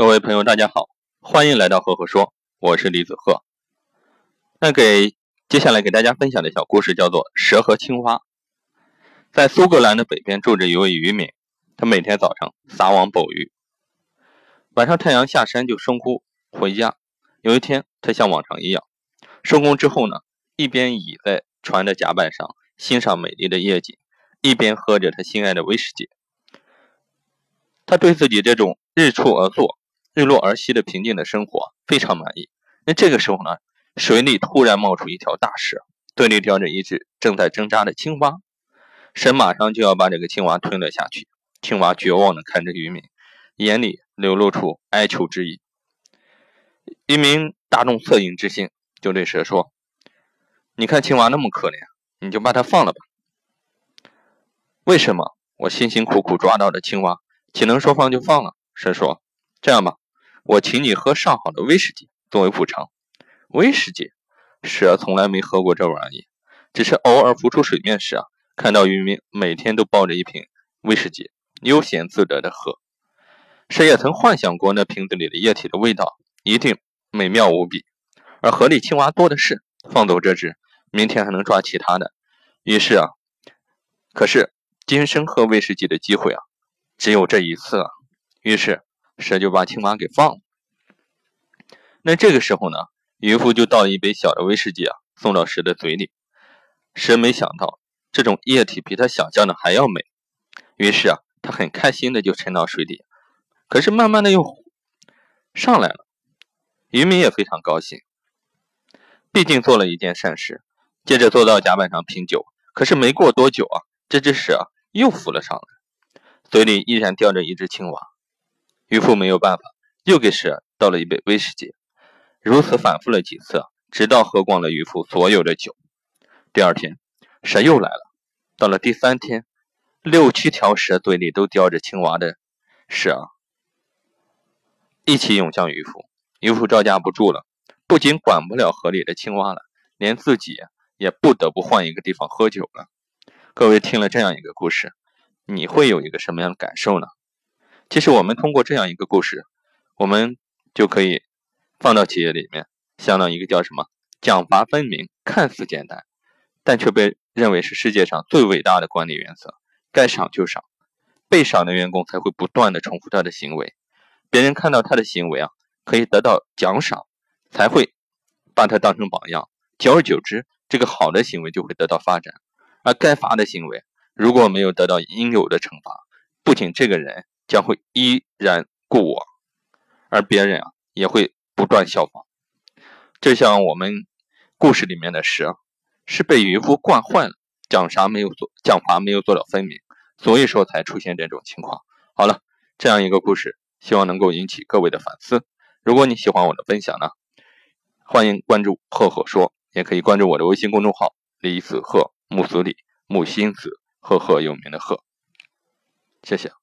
各位朋友，大家好，欢迎来到赫赫说，我是李子赫。那给接下来给大家分享的小故事叫做《蛇和青蛙》。在苏格兰的北边住着一位渔民，他每天早上撒网捕鱼，晚上太阳下山就收工回家。有一天，他像往常一样，收工之后呢，一边倚在船的甲板上欣赏美丽的夜景，一边喝着他心爱的威士忌。他对自己这种日出而作。日落而息的平静的生活非常满意。那这个时候呢，水里突然冒出一条大蛇，嘴里叼着一只正在挣扎的青蛙，蛇马上就要把这个青蛙吞了下去。青蛙绝望地看着渔民，眼里流露出哀求之意。渔民大众恻隐之心，就对蛇说：“你看青蛙那么可怜，你就把它放了吧。”为什么？我辛辛苦苦抓到的青蛙，岂能说放就放了？蛇说：“这样吧。”我请你喝上好的威士忌作为补偿。威士忌，蛇从来没喝过这玩意，只是偶尔浮出水面时啊，看到渔民每天都抱着一瓶威士忌，悠闲自得的喝。蛇也曾幻想过那瓶子里的液体的味道一定美妙无比，而河里青蛙多的是，放走这只，明天还能抓其他的。于是啊，可是今生喝威士忌的机会啊，只有这一次啊。于是。蛇就把青蛙给放了。那这个时候呢，渔夫就倒一杯小的威士忌啊，送到蛇的嘴里。蛇没想到这种液体比他想象的还要美，于是啊，他很开心的就沉到水底。可是慢慢的又上来了，渔民也非常高兴，毕竟做了一件善事。接着坐到甲板上品酒，可是没过多久啊，这只蛇又浮了上来，嘴里依然叼着一只青蛙。渔夫没有办法，又给蛇倒了一杯威士忌，如此反复了几次，直到喝光了渔夫所有的酒。第二天，蛇又来了。到了第三天，六七条蛇嘴里都叼着青蛙的蛇一起涌向渔夫。渔夫招架不住了，不仅管不了河里的青蛙了，连自己也不得不换一个地方喝酒了。各位听了这样一个故事，你会有一个什么样的感受呢？其实我们通过这样一个故事，我们就可以放到企业里面，相当于一个叫什么奖罚分明，看似简单，但却被认为是世界上最伟大的管理原则。该赏就赏，被赏的员工才会不断的重复他的行为，别人看到他的行为啊，可以得到奖赏，才会把他当成榜样。久而久之，这个好的行为就会得到发展。而该罚的行为如果没有得到应有的惩罚，不仅这个人。将会依然故我，而别人啊也会不断效仿。就像我们故事里面的蛇，是被渔夫惯坏了，奖啥没有做，奖罚没有做到分明，所以说才出现这种情况。好了，这样一个故事，希望能够引起各位的反思。如果你喜欢我的分享呢，欢迎关注赫赫说，也可以关注我的微信公众号李子赫木子李木心子赫赫有名的赫，谢谢。